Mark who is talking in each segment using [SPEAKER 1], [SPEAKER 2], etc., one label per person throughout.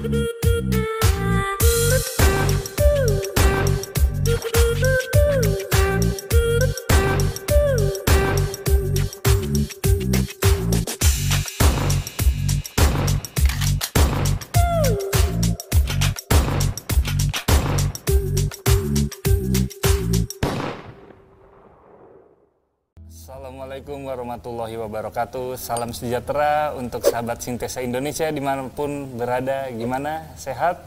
[SPEAKER 1] Thank you. Warahmatullahi wabarakatuh. Salam sejahtera untuk sahabat Sintesa Indonesia di mana pun berada. Gimana? Sehat?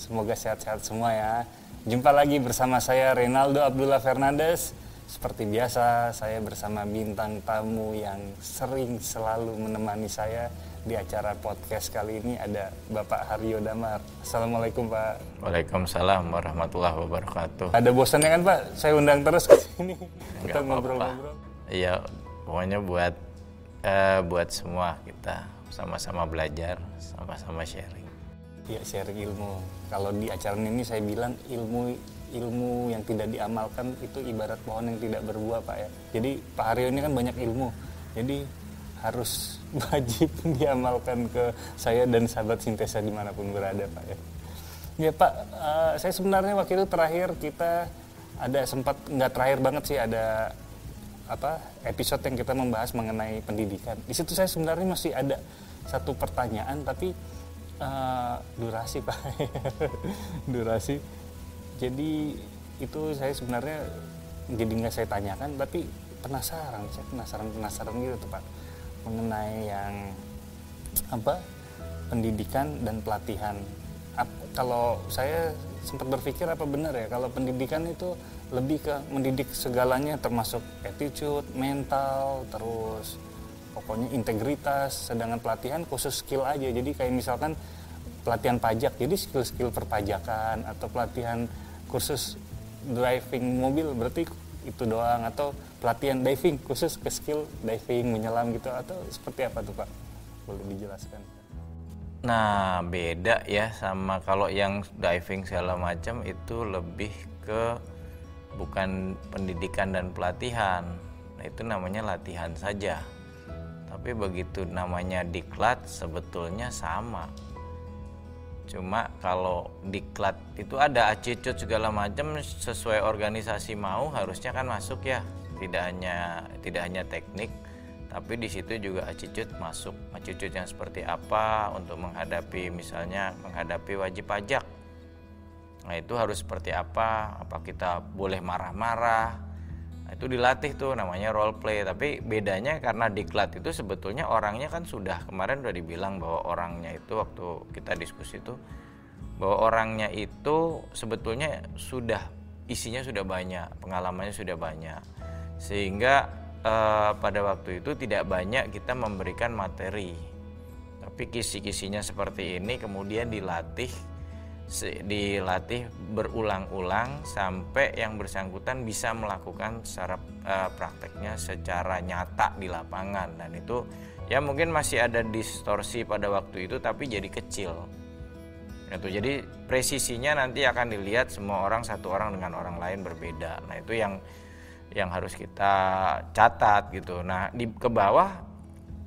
[SPEAKER 1] Semoga sehat-sehat semua ya. Jumpa lagi bersama saya Renaldo Abdullah Fernandes. Seperti biasa saya bersama bintang tamu yang sering selalu menemani saya Di acara podcast kali ini ada Bapak Haryo Damar. Assalamualaikum Pak.
[SPEAKER 2] Waalaikumsalam warahmatullahi wabarakatuh.
[SPEAKER 1] Ada bosannya kan Pak? Saya undang terus ke sini. Kita ngobrol-ngobrol.
[SPEAKER 2] Iya, pokoknya buat eh, buat semua kita sama-sama belajar, sama-sama sharing.
[SPEAKER 1] Ya sharing ilmu. Kalau di acara ini saya bilang ilmu ilmu yang tidak diamalkan itu ibarat pohon yang tidak berbuah pak ya. Jadi Pak Haryo ini kan banyak ilmu. Jadi harus wajib diamalkan ke saya dan sahabat sintesa di mana pun berada pak ya. Ya Pak, eh, saya sebenarnya waktu itu terakhir kita ada sempat nggak terakhir banget sih ada apa episode yang kita membahas mengenai pendidikan. Di situ saya sebenarnya masih ada satu pertanyaan tapi eh, durasi pak, durasi. Jadi itu saya sebenarnya jadi nggak saya tanyakan tapi penasaran, saya penasaran penasaran gitu tuh pak mengenai yang apa pendidikan dan pelatihan. Ap- kalau saya sempat berpikir apa benar ya kalau pendidikan itu lebih ke mendidik segalanya termasuk attitude, mental, terus pokoknya integritas. Sedangkan pelatihan khusus skill aja. Jadi kayak misalkan pelatihan pajak, jadi skill-skill perpajakan atau pelatihan kursus driving mobil berarti itu doang atau pelatihan diving khusus ke skill diving menyelam gitu atau seperti apa tuh Pak? Boleh dijelaskan?
[SPEAKER 2] Nah, beda ya sama kalau yang diving segala macam itu lebih ke bukan pendidikan dan pelatihan. Nah, itu namanya latihan saja. Tapi begitu namanya diklat sebetulnya sama. Cuma kalau diklat itu ada acicut segala macam sesuai organisasi mau harusnya kan masuk ya. Tidak hanya tidak hanya teknik, tapi di situ juga acicut masuk. Acicut yang seperti apa untuk menghadapi misalnya menghadapi wajib pajak. Nah, itu harus seperti apa? Apa kita boleh marah-marah? Nah, itu dilatih tuh namanya role play. Tapi bedanya karena diklat itu sebetulnya orangnya kan sudah kemarin udah dibilang bahwa orangnya itu waktu kita diskusi itu bahwa orangnya itu sebetulnya sudah isinya sudah banyak, pengalamannya sudah banyak. Sehingga eh, pada waktu itu tidak banyak kita memberikan materi. Tapi kisi-kisinya seperti ini kemudian dilatih dilatih berulang-ulang sampai yang bersangkutan bisa melakukan secara eh, prakteknya secara nyata di lapangan. Dan itu ya mungkin masih ada distorsi pada waktu itu tapi jadi kecil. Itu jadi presisinya nanti akan dilihat semua orang satu orang dengan orang lain berbeda. Nah itu yang yang harus kita catat gitu. Nah di ke bawah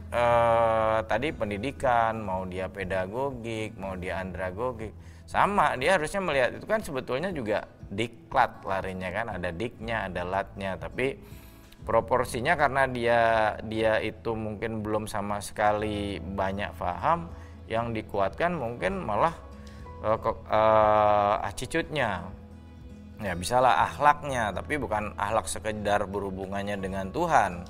[SPEAKER 2] eh, tadi pendidikan mau dia pedagogik mau dia andragogik sama dia harusnya melihat itu kan sebetulnya juga diklat larinya kan ada diknya ada latnya tapi proporsinya karena dia dia itu mungkin belum sama sekali banyak paham yang dikuatkan mungkin malah eh, ke- eh, attitude-nya. Ya bisalah akhlaknya tapi bukan akhlak sekedar berhubungannya dengan Tuhan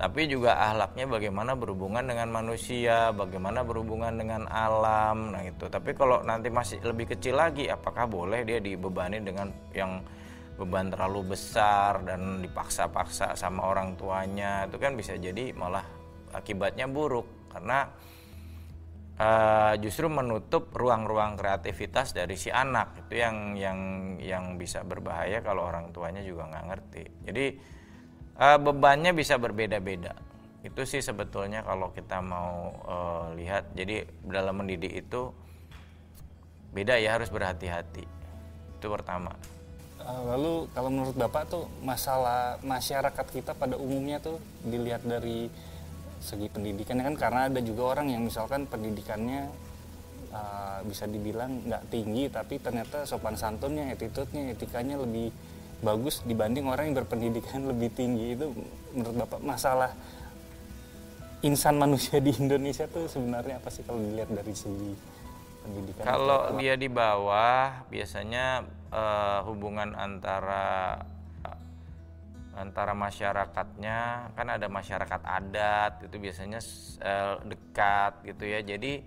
[SPEAKER 2] tapi juga akhlaknya bagaimana berhubungan dengan manusia bagaimana berhubungan dengan alam nah itu tapi kalau nanti masih lebih kecil lagi apakah boleh dia dibebani dengan yang beban terlalu besar dan dipaksa-paksa sama orang tuanya? Itu kan bisa jadi malah akibatnya buruk. Karena eh, justru menutup ruang-ruang kreativitas dari si anak. Itu yang yang yang bisa berbahaya kalau orang tuanya juga nggak ngerti. Jadi eh, bebannya bisa berbeda-beda. Itu sih sebetulnya kalau kita mau eh, lihat. Jadi dalam mendidik itu beda ya harus berhati-hati. Itu pertama.
[SPEAKER 1] Uh, Lalu kalau menurut Bapak tuh masalah masyarakat kita pada umumnya tuh dilihat dari segi pendidikan kan karena ada juga orang yang misalkan pendidikannya uh, bisa dibilang nggak tinggi tapi ternyata sopan santunnya attitude-nya etikanya lebih bagus dibanding orang yang berpendidikan lebih tinggi. Itu menurut bapak masalah insan manusia di Indonesia tuh sebenarnya apa sih kalau dilihat dari segi pendidikan?
[SPEAKER 2] Kalau dia di bawah biasanya uh, hubungan antara antara masyarakatnya kan ada masyarakat adat itu biasanya uh, dekat gitu ya. Jadi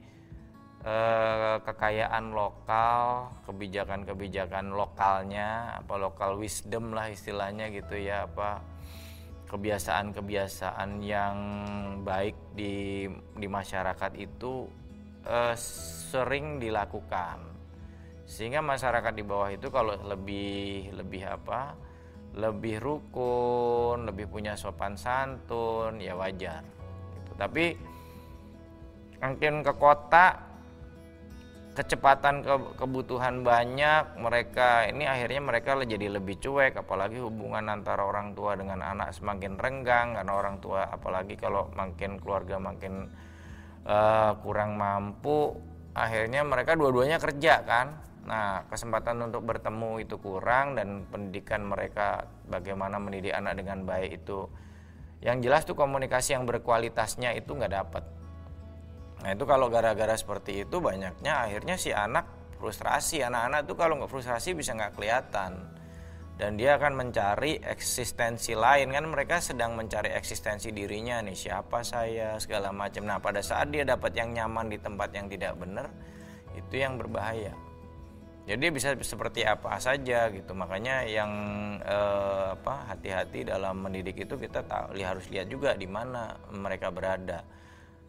[SPEAKER 2] uh, kekayaan lokal kebijakan-kebijakan lokalnya apa lokal wisdom lah istilahnya gitu ya apa kebiasaan-kebiasaan yang baik di di masyarakat itu uh, sering dilakukan sehingga masyarakat di bawah itu kalau lebih lebih apa lebih rukun, lebih punya sopan santun, ya wajar. Gitu. Tapi mungkin ke kota kecepatan ke, kebutuhan banyak mereka ini akhirnya mereka jadi lebih cuek apalagi hubungan antara orang tua dengan anak semakin renggang karena orang tua apalagi kalau makin keluarga makin uh, kurang mampu akhirnya mereka dua-duanya kerja kan Nah, kesempatan untuk bertemu itu kurang dan pendidikan mereka bagaimana mendidik anak dengan baik itu yang jelas tuh komunikasi yang berkualitasnya itu nggak dapat. Nah itu kalau gara-gara seperti itu banyaknya akhirnya si anak frustrasi. Anak-anak tuh kalau nggak frustrasi bisa nggak kelihatan. Dan dia akan mencari eksistensi lain. Kan mereka sedang mencari eksistensi dirinya nih. Siapa saya segala macam. Nah pada saat dia dapat yang nyaman di tempat yang tidak benar itu yang berbahaya. Jadi bisa seperti apa saja gitu. Makanya yang eh, apa hati-hati dalam mendidik itu kita tahu harus lihat juga di mana mereka berada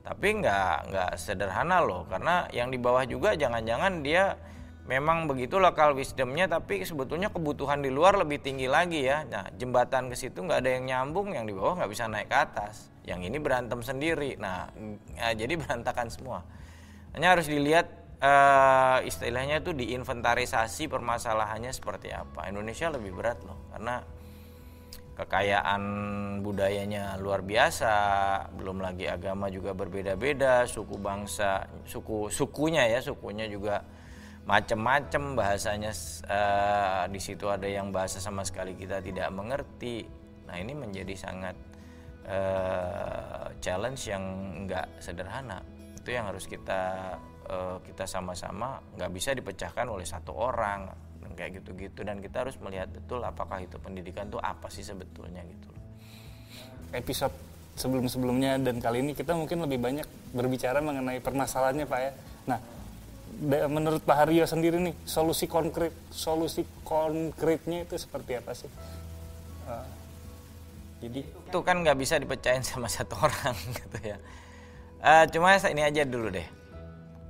[SPEAKER 2] tapi nggak nggak sederhana loh. Karena yang di bawah juga jangan-jangan dia memang begitu lokal wisdomnya tapi sebetulnya kebutuhan di luar lebih tinggi lagi ya. Nah jembatan ke situ nggak ada yang nyambung yang di bawah nggak bisa naik ke atas. Yang ini berantem sendiri. Nah ya, jadi berantakan semua. Hanya harus dilihat uh, istilahnya itu diinventarisasi permasalahannya seperti apa. Indonesia lebih berat loh karena kekayaan budayanya luar biasa, belum lagi agama juga berbeda-beda, suku bangsa, suku sukunya ya, sukunya juga macam-macam bahasanya uh, di situ ada yang bahasa sama sekali kita tidak mengerti. Nah, ini menjadi sangat uh, challenge yang enggak sederhana. Itu yang harus kita uh, kita sama-sama nggak bisa dipecahkan oleh satu orang kayak gitu-gitu. Dan kita harus melihat betul apakah itu pendidikan itu apa sih sebetulnya gitu.
[SPEAKER 1] Episode sebelum-sebelumnya dan kali ini kita mungkin lebih banyak berbicara mengenai permasalahannya Pak ya. Nah menurut Pak Haryo sendiri nih solusi konkret solusi konkretnya itu seperti apa sih? Uh,
[SPEAKER 2] jadi itu kan nggak bisa dipecahin sama satu orang gitu ya. Uh, cuma ini aja dulu deh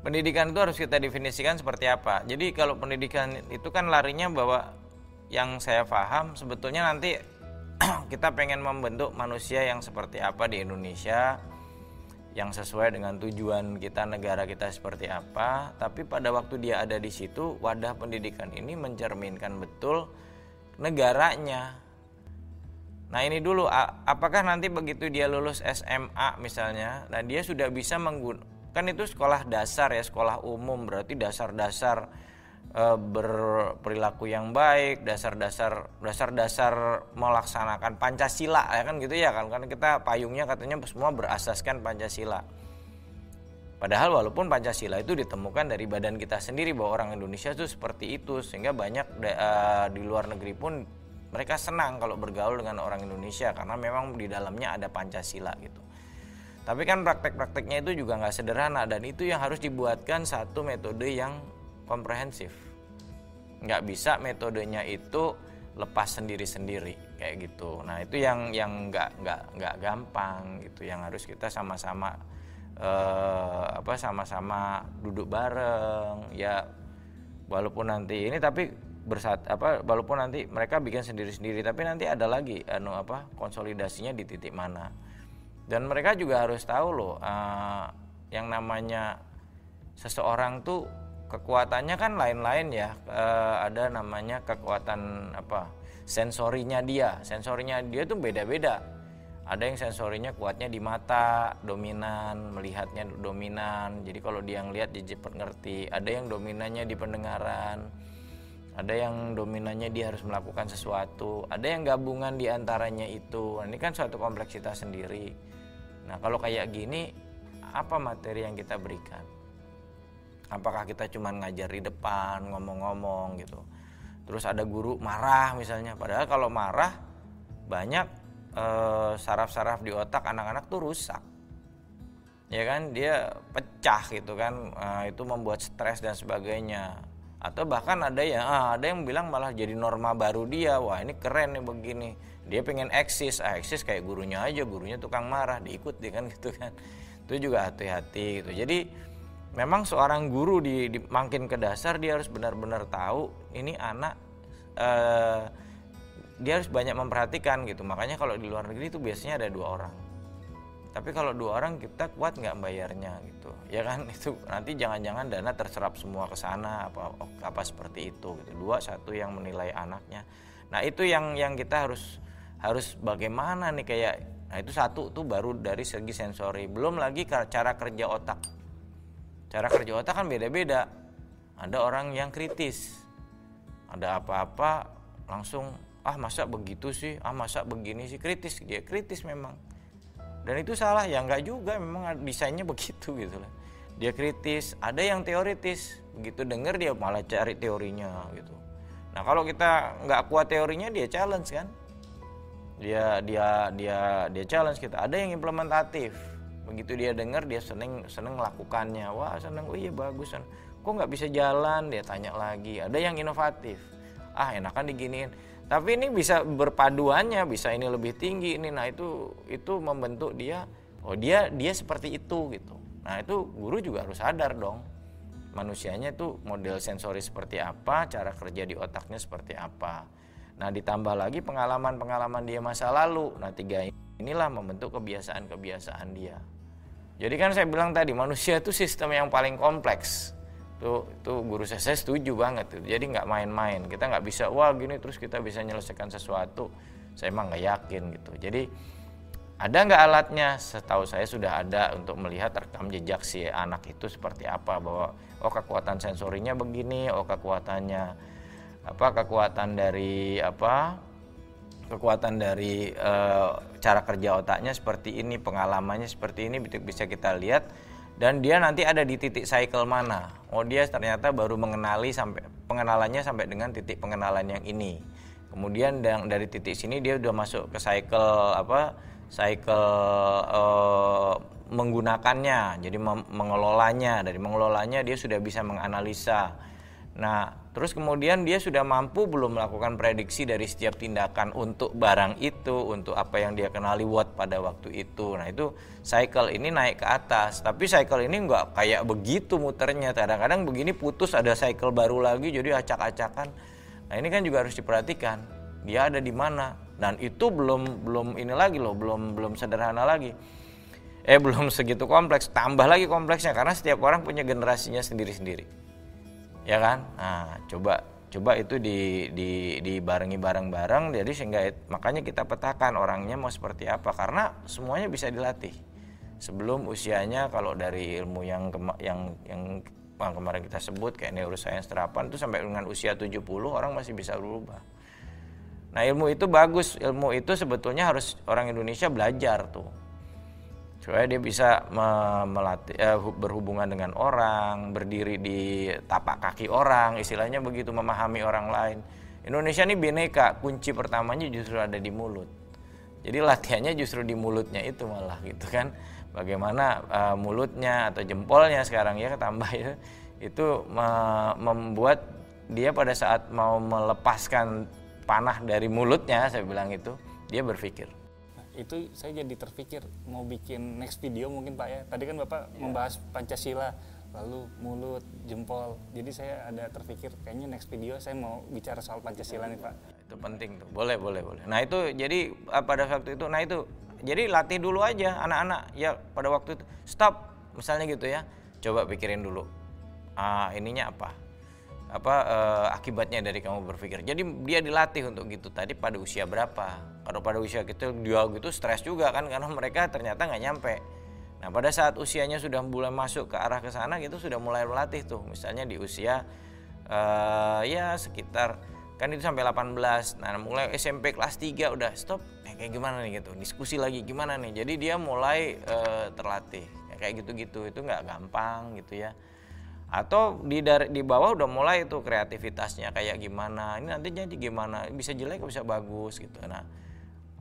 [SPEAKER 2] pendidikan itu harus kita definisikan seperti apa. Jadi kalau pendidikan itu kan larinya bahwa yang saya paham sebetulnya nanti kita pengen membentuk manusia yang seperti apa di Indonesia yang sesuai dengan tujuan kita negara kita seperti apa tapi pada waktu dia ada di situ wadah pendidikan ini mencerminkan betul negaranya nah ini dulu apakah nanti begitu dia lulus SMA misalnya nah dia sudah bisa menggunakan kan itu sekolah dasar ya sekolah umum. Berarti dasar-dasar e, berperilaku yang baik dasar-dasar dasar-dasar melaksanakan pancasila ya kan? Gitu ya kan? Karena kita payungnya katanya semua berasaskan pancasila. Padahal walaupun pancasila itu ditemukan dari badan kita sendiri bahwa orang Indonesia itu seperti itu sehingga banyak e, di luar negeri pun mereka senang kalau bergaul dengan orang Indonesia karena memang di dalamnya ada pancasila gitu tapi kan praktek-prakteknya itu juga nggak sederhana dan itu yang harus dibuatkan satu metode yang komprehensif. Nggak bisa metodenya itu lepas sendiri-sendiri kayak gitu. Nah itu yang yang nggak nggak nggak gampang gitu, yang harus kita sama-sama eh, apa sama-sama duduk bareng ya walaupun nanti ini tapi bersat apa walaupun nanti mereka bikin sendiri-sendiri tapi nanti ada lagi anu apa konsolidasinya di titik mana dan mereka juga harus tahu loh uh, yang namanya seseorang tuh kekuatannya kan lain-lain ya. Uh, ada namanya kekuatan apa? Sensorinya dia. Sensorinya dia tuh beda-beda. Ada yang sensorinya kuatnya di mata dominan melihatnya dominan. Jadi kalau dia ngelihat dia cepat ngerti. Ada yang dominannya di pendengaran. Ada yang dominannya dia harus melakukan sesuatu. Ada yang gabungan di antaranya itu. Nah, ini kan suatu kompleksitas sendiri nah kalau kayak gini apa materi yang kita berikan? Apakah kita cuma ngajar di depan ngomong-ngomong gitu? Terus ada guru marah misalnya padahal kalau marah banyak Eh, saraf-saraf di otak anak-anak tuh rusak. Ya kan? Dia pecah gitu kan uh, itu membuat stres dan sebagainya. Atau bahkan ada yang ah, ada yang bilang malah jadi norma baru dia wah ini keren nih begini dia pengen eksis. Ah eksis kayak gurunya aja. Gurunya tukang marah diikuti kan gitu kan. Itu juga hati-hati gitu. Jadi memang seorang guru di, di makin ke dasar dia harus benar-benar tahu ini anak uh, dia harus banyak memperhatikan gitu. Makanya kalau di luar negeri itu biasanya ada dua orang. Tapi kalau dua orang kita kuat nggak bayarnya gitu. Ya kan? Itu nanti jangan-jangan dana terserap semua ke sana apa apa seperti itu gitu. Dua satu yang menilai anaknya. Nah itu yang yang kita harus harus bagaimana nih kayak nah itu satu tuh baru dari segi sensori belum lagi cara kerja otak. Cara kerja otak kan beda-beda. Ada orang yang kritis ada apa-apa langsung ah masa begitu sih? Ah masa begini sih? Kritis dia kritis memang. Dan itu salah ya nggak juga memang desainnya begitu gitu lah. Dia kritis ada yang teoritis begitu denger dia malah cari teorinya gitu. Nah kalau kita nggak kuat teorinya dia challenge kan dia dia dia dia challenge kita. Ada yang implementatif. Begitu dia dengar dia seneng seneng melakukannya wah seneng. Oh iya bagus kok nggak bisa jalan? Dia tanya lagi. Ada yang inovatif. Ah enakan diginiin. Tapi ini bisa berpaduannya. Bisa ini lebih tinggi ini. Nah itu itu membentuk dia oh dia dia seperti itu gitu. Nah itu guru juga harus sadar dong. Manusianya itu model sensori seperti apa cara kerja di otaknya seperti apa nah ditambah lagi pengalaman-pengalaman dia masa lalu. Nah tiga inilah membentuk kebiasaan-kebiasaan dia. Jadi kan saya bilang tadi manusia itu sistem yang paling kompleks. Itu itu guru saya, saya setuju banget tuh. Jadi nggak main-main. Kita nggak bisa wah gini terus kita bisa menyelesaikan sesuatu. Saya emang nggak yakin gitu. Jadi ada nggak alatnya? Setahu saya sudah ada untuk melihat rekam jejak si anak itu seperti apa. Bahwa oh kekuatan sensorinya begini oh kekuatannya apa kekuatan dari apa kekuatan dari e, cara kerja otaknya seperti ini pengalamannya seperti ini bisa kita lihat dan dia nanti ada di titik cycle mana. Oh dia ternyata baru mengenali sampai pengenalannya sampai dengan titik pengenalan yang ini. Kemudian dari titik sini dia udah masuk ke cycle apa? Cycle uh, menggunakannya, jadi mengelolanya. Dari mengelolanya dia sudah bisa menganalisa. Nah, Terus kemudian dia sudah mampu belum melakukan prediksi dari setiap tindakan untuk barang itu, untuk apa yang dia kenali what pada waktu itu. Nah itu cycle ini naik ke atas, tapi cycle ini nggak kayak begitu muternya. Kadang-kadang begini putus ada cycle baru lagi, jadi acak-acakan. Nah ini kan juga harus diperhatikan, dia ada di mana. Dan itu belum belum ini lagi loh, belum belum sederhana lagi. Eh belum segitu kompleks, tambah lagi kompleksnya karena setiap orang punya generasinya sendiri-sendiri ya kan? Nah coba coba itu di di dibarengi bareng-bareng jadi sehingga makanya kita petakan orangnya mau seperti apa karena semuanya bisa dilatih. Sebelum usianya kalau dari ilmu yang kema, yang yang kemarin kita sebut kayak neuroscience terapan itu sampai dengan usia 70 orang masih bisa berubah. Nah, ilmu itu bagus, ilmu itu sebetulnya harus orang Indonesia belajar tuh supaya dia bisa melatih eh, berhubungan dengan orang, berdiri di tapak kaki orang, istilahnya begitu memahami orang lain. Indonesia ini bineka, kunci pertamanya justru ada di mulut. Jadi latihannya justru di mulutnya itu malah gitu kan. Bagaimana uh, mulutnya atau jempolnya sekarang ya ketambah ya itu membuat dia pada saat mau melepaskan panah dari mulutnya saya bilang itu dia berpikir
[SPEAKER 1] itu saya jadi terpikir mau bikin next video mungkin Pak ya. Tadi kan Bapak yeah. membahas Pancasila, lalu mulut, jempol. Jadi saya ada terpikir kayaknya next video saya mau bicara soal Pancasila nih Pak.
[SPEAKER 2] Itu penting tuh. Boleh, boleh, boleh. Nah, itu jadi ah, pada waktu itu nah itu jadi latih dulu aja anak-anak ya pada waktu itu stop misalnya gitu ya. Coba pikirin dulu. Ah, ininya apa? Apa eh, akibatnya dari kamu berpikir. Jadi dia dilatih untuk gitu tadi pada usia berapa? Kalau pada usia kita dia gitu stres juga kan karena mereka ternyata nggak nyampe. Nah pada saat usianya sudah mulai masuk ke arah ke sana gitu sudah mulai melatih tuh. Misalnya di usia uh, ya sekitar kan itu sampai 18 nah mulai SMP kelas 3 udah stop eh, kayak gimana nih? Gitu diskusi lagi gimana nih? Jadi dia mulai uh, terlatih ya, kayak gitu-gitu. Itu nggak gampang gitu ya. Atau di dari di bawah udah mulai itu kreativitasnya kayak gimana ini nanti jadi gimana bisa jelek bisa bagus gitu. Nah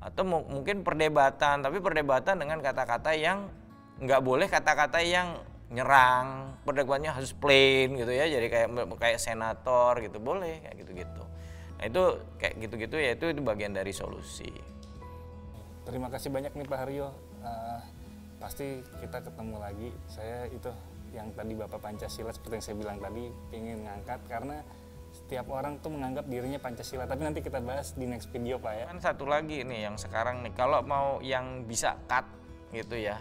[SPEAKER 2] atau mungkin perdebatan tapi perdebatan dengan kata-kata yang nggak boleh kata-kata yang nyerang perdebatannya harus plain gitu ya jadi kayak kayak senator gitu boleh kayak gitu-gitu Nah itu kayak gitu-gitu ya itu, itu bagian dari solusi.
[SPEAKER 1] Terima kasih banyak nih Pak Haryo. Uh, pasti kita ketemu lagi. Saya itu yang tadi Bapak Pancasila seperti yang saya bilang tadi ingin ngangkat karena setiap orang tuh menganggap dirinya Pancasila. Tapi nanti kita bahas di next video Pak ya.
[SPEAKER 2] Kan satu lagi nih yang sekarang nih kalau mau yang bisa cut gitu ya.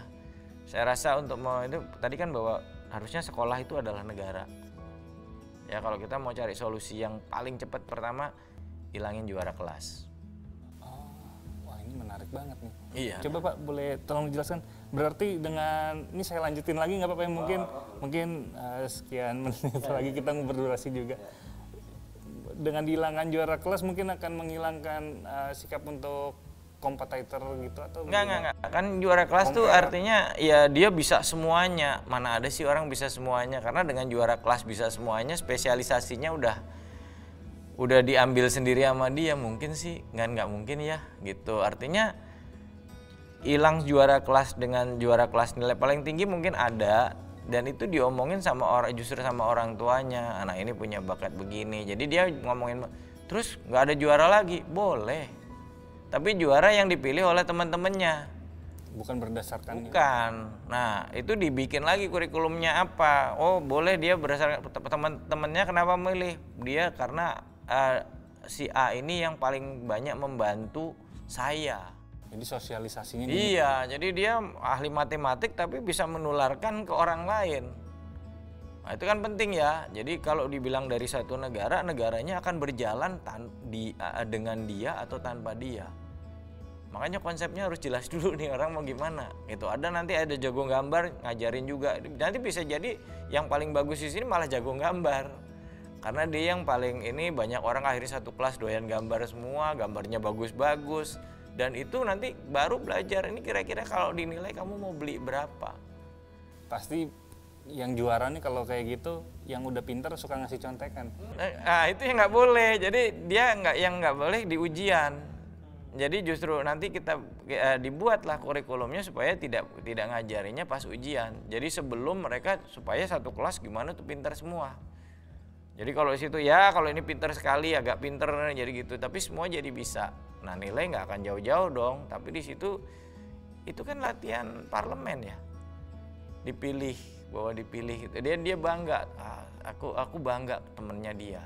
[SPEAKER 2] Saya rasa untuk mau itu tadi kan bahwa harusnya sekolah itu adalah negara. Ya kalau kita mau cari solusi yang paling cepat pertama hilangin juara kelas.
[SPEAKER 1] Oh, wah ini menarik banget nih.
[SPEAKER 2] Iya.
[SPEAKER 1] Coba Pak boleh tolong dijelaskan. Berarti dengan ini saya lanjutin lagi nggak apa-apa ya mungkin oh, mungkin uh, sekian menit lagi kita berdurasi juga. Dengan dihilangkan juara kelas mungkin akan menghilangkan uh, sikap untuk kompetitor gitu atau
[SPEAKER 2] enggak, enggak enggak kan juara kelas Kompar. tuh artinya ya dia bisa semuanya. Mana ada sih orang bisa semuanya? Karena dengan juara kelas bisa semuanya spesialisasinya udah udah diambil sendiri sama dia mungkin sih. Nggak nggak mungkin ya gitu. Artinya hilang juara kelas dengan juara kelas nilai paling tinggi mungkin ada dan itu diomongin sama orang justru sama orang tuanya. Anak ini punya bakat begini. Jadi dia ngomongin terus nggak ada juara lagi? Boleh. Tapi juara yang dipilih oleh teman-temannya.
[SPEAKER 1] Bukan berdasarkan
[SPEAKER 2] bukan. Nah itu dibikin lagi kurikulumnya apa? Oh boleh dia berdasarkan teman-temannya kenapa milih? Dia karena uh, si A ini yang paling banyak membantu saya.
[SPEAKER 1] Jadi sosialisasinya
[SPEAKER 2] Iya, jadi dia ahli matematik tapi bisa menularkan ke orang lain. Nah, itu kan penting ya. Jadi kalau dibilang dari satu negara, negaranya akan berjalan tan di, dengan dia atau tanpa dia. Makanya konsepnya harus jelas dulu nih orang mau gimana. Itu ada nanti ada jago gambar ngajarin juga. Nanti bisa jadi yang paling bagus di sini malah jago gambar karena dia yang paling ini banyak orang akhirnya satu kelas doyan gambar semua gambarnya bagus-bagus dan itu nanti baru belajar ini kira-kira kalau dinilai kamu mau beli berapa?
[SPEAKER 1] Pasti yang juara nih kalau kayak gitu yang udah pinter suka ngasih contekan.
[SPEAKER 2] Nah itu yang nggak boleh. Jadi dia nggak yang nggak boleh di ujian. Jadi justru nanti kita eh, dibuatlah kurikulumnya supaya tidak tidak ngajarinya pas ujian. Jadi sebelum mereka supaya satu kelas gimana tuh pintar semua. Jadi kalau di situ ya kalau ini pinter sekali agak pinter jadi gitu, tapi semua jadi bisa. Nah nilai nggak akan jauh-jauh dong, tapi di situ itu kan latihan parlemen ya, dipilih bahwa dipilih. Dia dia bangga, ah, aku aku bangga temennya dia,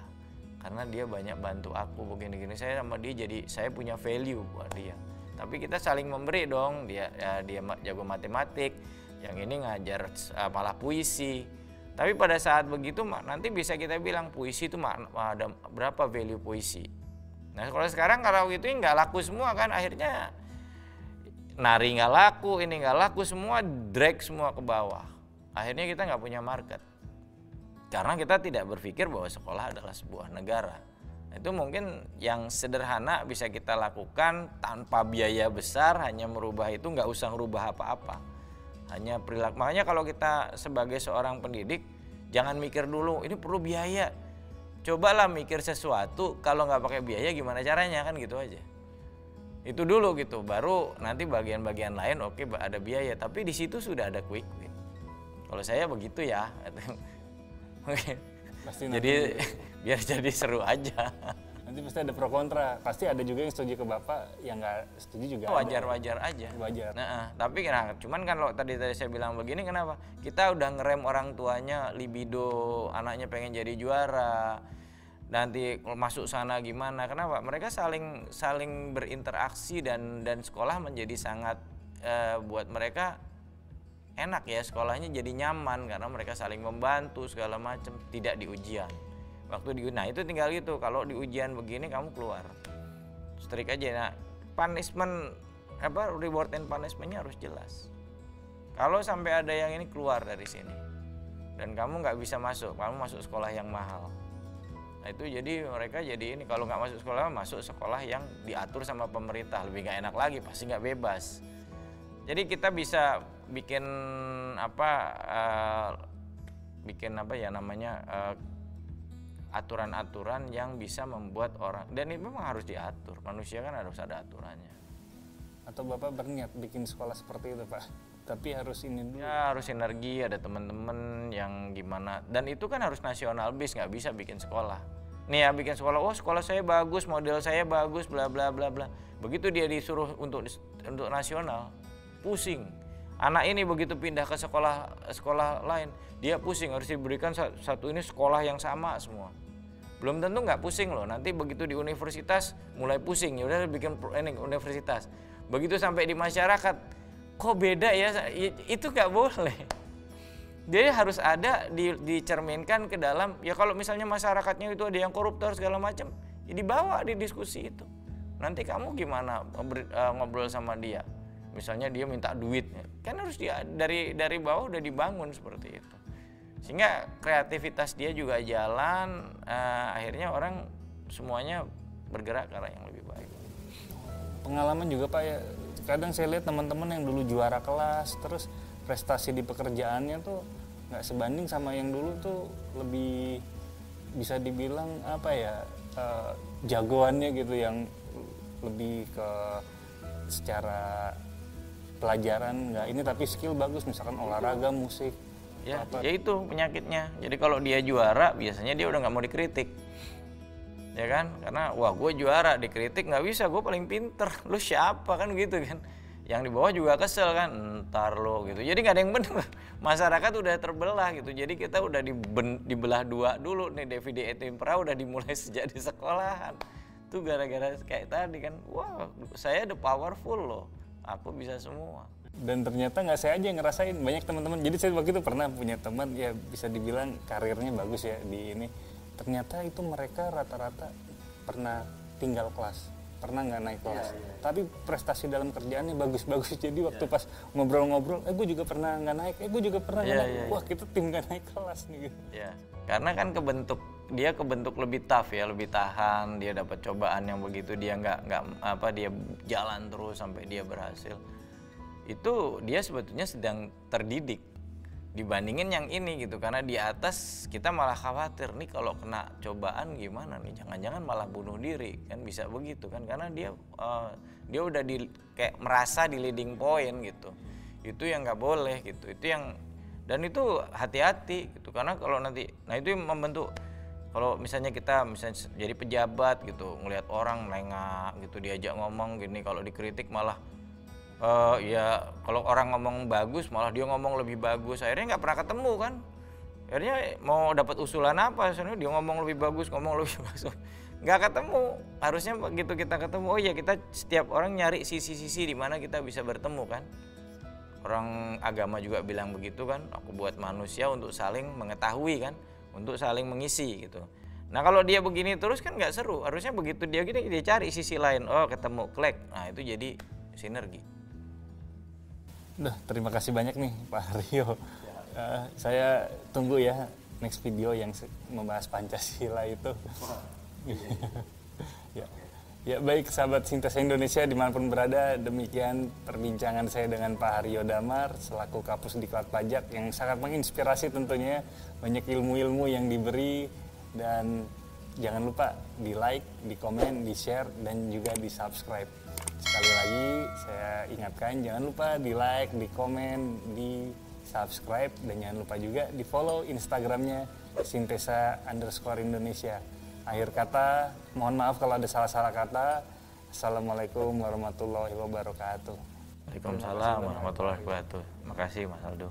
[SPEAKER 2] karena dia banyak bantu aku begini-gini. Saya sama dia jadi saya punya value buat dia. Tapi kita saling memberi dong, dia ya, dia jago matematik, yang ini ngajar uh, malah puisi tapi pada saat begitu nanti bisa kita bilang puisi itu ada berapa value puisi. Nah kalau sekarang kalau itu nggak laku semua kan akhirnya nari nggak laku, ini nggak laku semua drag semua ke bawah. Akhirnya kita nggak punya market. Karena kita tidak berpikir bahwa sekolah adalah sebuah negara. Itu mungkin yang sederhana bisa kita lakukan tanpa biaya besar, hanya merubah itu nggak usah merubah apa-apa hanya perilaku makanya kalau kita sebagai seorang pendidik jangan mikir dulu ini perlu biaya cobalah mikir sesuatu kalau nggak pakai biaya gimana caranya? Kan gitu aja. Itu dulu gitu baru nanti bagian-bagian lain oke ada biaya. Tapi di situ sudah ada quick win. Kalau saya begitu ya. Oke. Jadi biar jadi seru aja
[SPEAKER 1] nanti pasti ada pro kontra. Pasti ada juga yang setuju ke bapak yang nggak setuju juga
[SPEAKER 2] wajar ada. wajar aja.
[SPEAKER 1] Wajar.
[SPEAKER 2] Nah tapi nah, cuman kan lo tadi tadi saya bilang begini kenapa? Kita udah ngerem orang tuanya libido anaknya pengen jadi juara nanti masuk sana gimana? Kenapa? Mereka saling saling berinteraksi dan dan sekolah menjadi sangat uh, buat mereka enak ya sekolahnya jadi nyaman karena mereka saling membantu segala macam tidak di ujian waktu di nah itu tinggal gitu kalau di ujian begini kamu keluar strik aja nah punishment apa reward and punishmentnya harus jelas. Kalau sampai ada yang ini keluar dari sini dan kamu nggak bisa masuk, kamu masuk sekolah yang mahal. Nah itu jadi mereka jadi ini kalau nggak masuk sekolah masuk sekolah yang diatur sama pemerintah lebih nggak enak lagi pasti nggak bebas. Jadi kita bisa bikin apa uh, bikin apa ya namanya uh, aturan-aturan yang bisa membuat orang dan ini memang harus diatur. Manusia kan harus ada aturannya.
[SPEAKER 1] Atau bapak berniat bikin sekolah seperti itu pak? Tapi harus ini dulu.
[SPEAKER 2] Ya harus sinergi ada teman-teman yang gimana. Dan itu kan harus nasional bis nggak bisa bikin sekolah. Nih ya bikin sekolah oh sekolah saya bagus model saya bagus bla bla bla bla. Begitu dia disuruh untuk untuk nasional pusing. Anak ini begitu pindah ke sekolah sekolah lain dia pusing harus diberikan satu ini sekolah yang sama semua belum tentu nggak pusing loh. Nanti begitu di universitas mulai pusing. Ya udah bikin ini universitas. Begitu sampai di masyarakat kok beda ya? Itu nggak boleh. Dia harus ada di, dicerminkan ke dalam. Ya kalau misalnya masyarakatnya itu ada yang koruptor segala macam ya dibawa di diskusi itu. Nanti kamu gimana uh, ngobrol sama dia? Misalnya dia minta duit. Kan harus dia dari dari bawah udah dibangun seperti itu sehingga kreativitas dia juga jalan uh, akhirnya orang semuanya bergerak ke arah yang lebih baik.
[SPEAKER 1] Pengalaman juga pak ya. Kadang saya lihat teman-teman yang dulu juara kelas terus prestasi di pekerjaannya tuh nggak sebanding sama yang dulu tuh lebih bisa dibilang apa ya uh, jagoannya gitu yang lebih ke secara pelajaran nggak ini tapi skill bagus misalkan olahraga musik
[SPEAKER 2] ya ya itu penyakitnya. Jadi kalau dia juara biasanya dia udah nggak mau dikritik. Ya kan? Karena wah gue juara dikritik nggak bisa gue paling pinter. Lu siapa? Kan gitu kan? Yang di bawah juga kesel kan? Ntar lo gitu. Jadi nggak ada yang benar masyarakat udah terbelah gitu. Jadi kita udah diben, dibelah dua dulu nih DVD Etimpra udah dimulai sejak di sekolahan. Tuh gara-gara kayak tadi kan? Wah saya the powerful loh. Aku bisa semua
[SPEAKER 1] dan ternyata nggak saya aja yang ngerasain. Banyak teman-teman. Jadi saya waktu itu pernah punya teman ya bisa dibilang karirnya bagus ya di ini. Ternyata itu mereka rata-rata pernah tinggal kelas. Pernah nggak naik kelas. yeah, yeah. tapi prestasi dalam kerjaannya bagus-bagus. Jadi waktu yeah. pas ngobrol-ngobrol eh gue juga pernah nggak naik. Eh gue juga pernah yeah, naik. yeah, wah kita tim nggak naik kelas nih gitu.
[SPEAKER 2] Yeah. karena kan kebentuk dia kebentuk lebih tough ya lebih tahan. Dia dapat cobaan yang begitu. Dia nggak nggak apa dia jalan terus sampai dia berhasil itu dia sebetulnya sedang terdidik dibandingin yang ini gitu. Karena di atas kita malah khawatir nih kalau kena cobaan gimana nih? Jangan-jangan malah bunuh diri. Kan bisa begitu kan? Karena dia uh, dia udah di kayak merasa di leading point gitu. Itu yang nggak boleh gitu. Itu yang dan itu hati-hati gitu. Karena kalau nanti nah itu yang membentuk kalau misalnya kita misalnya jadi pejabat gitu ngelihat orang nengak gitu diajak ngomong gini kalau dikritik malah uh, ya kalau orang ngomong bagus malah dia ngomong lebih bagus. Akhirnya nggak pernah ketemu kan? Akhirnya mau dapat usulan apa? Sebenarnya dia ngomong lebih bagus ngomong lebih bagus. Nggak ketemu. Harusnya begitu kita ketemu oh ya kita setiap orang nyari sisi-sisi di mana kita bisa bertemu kan? Orang agama juga bilang begitu kan? Aku buat manusia untuk saling mengetahui kan? Untuk saling mengisi gitu. Nah kalau dia begini terus kan nggak seru. Harusnya begitu dia gini dia cari sisi lain. Oh ketemu klik. Nah itu jadi sinergi
[SPEAKER 1] Udah, terima kasih banyak nih Pak Rio. Uh, saya tunggu ya next video yang membahas Pancasila itu. ya. ya baik sahabat Sintes Indonesia di mana pun berada demikian perbincangan saya dengan Pak Haryo Damar selaku kapus diklat pajak yang sangat menginspirasi tentunya banyak ilmu-ilmu yang diberi dan jangan lupa di like, di komen, di share dan juga di subscribe. Sekali lagi saya ingatkan jangan lupa di like, di komen, di subscribe dan jangan lupa juga di follow Instagramnya Sintesa underscore Indonesia. Akhir kata, mohon maaf kalau ada salah-salah kata. Assalamualaikum warahmatullahi wabarakatuh.
[SPEAKER 2] Waalaikumsalam warahmatullahi wabarakatuh. Terima kasih Mas Aldo.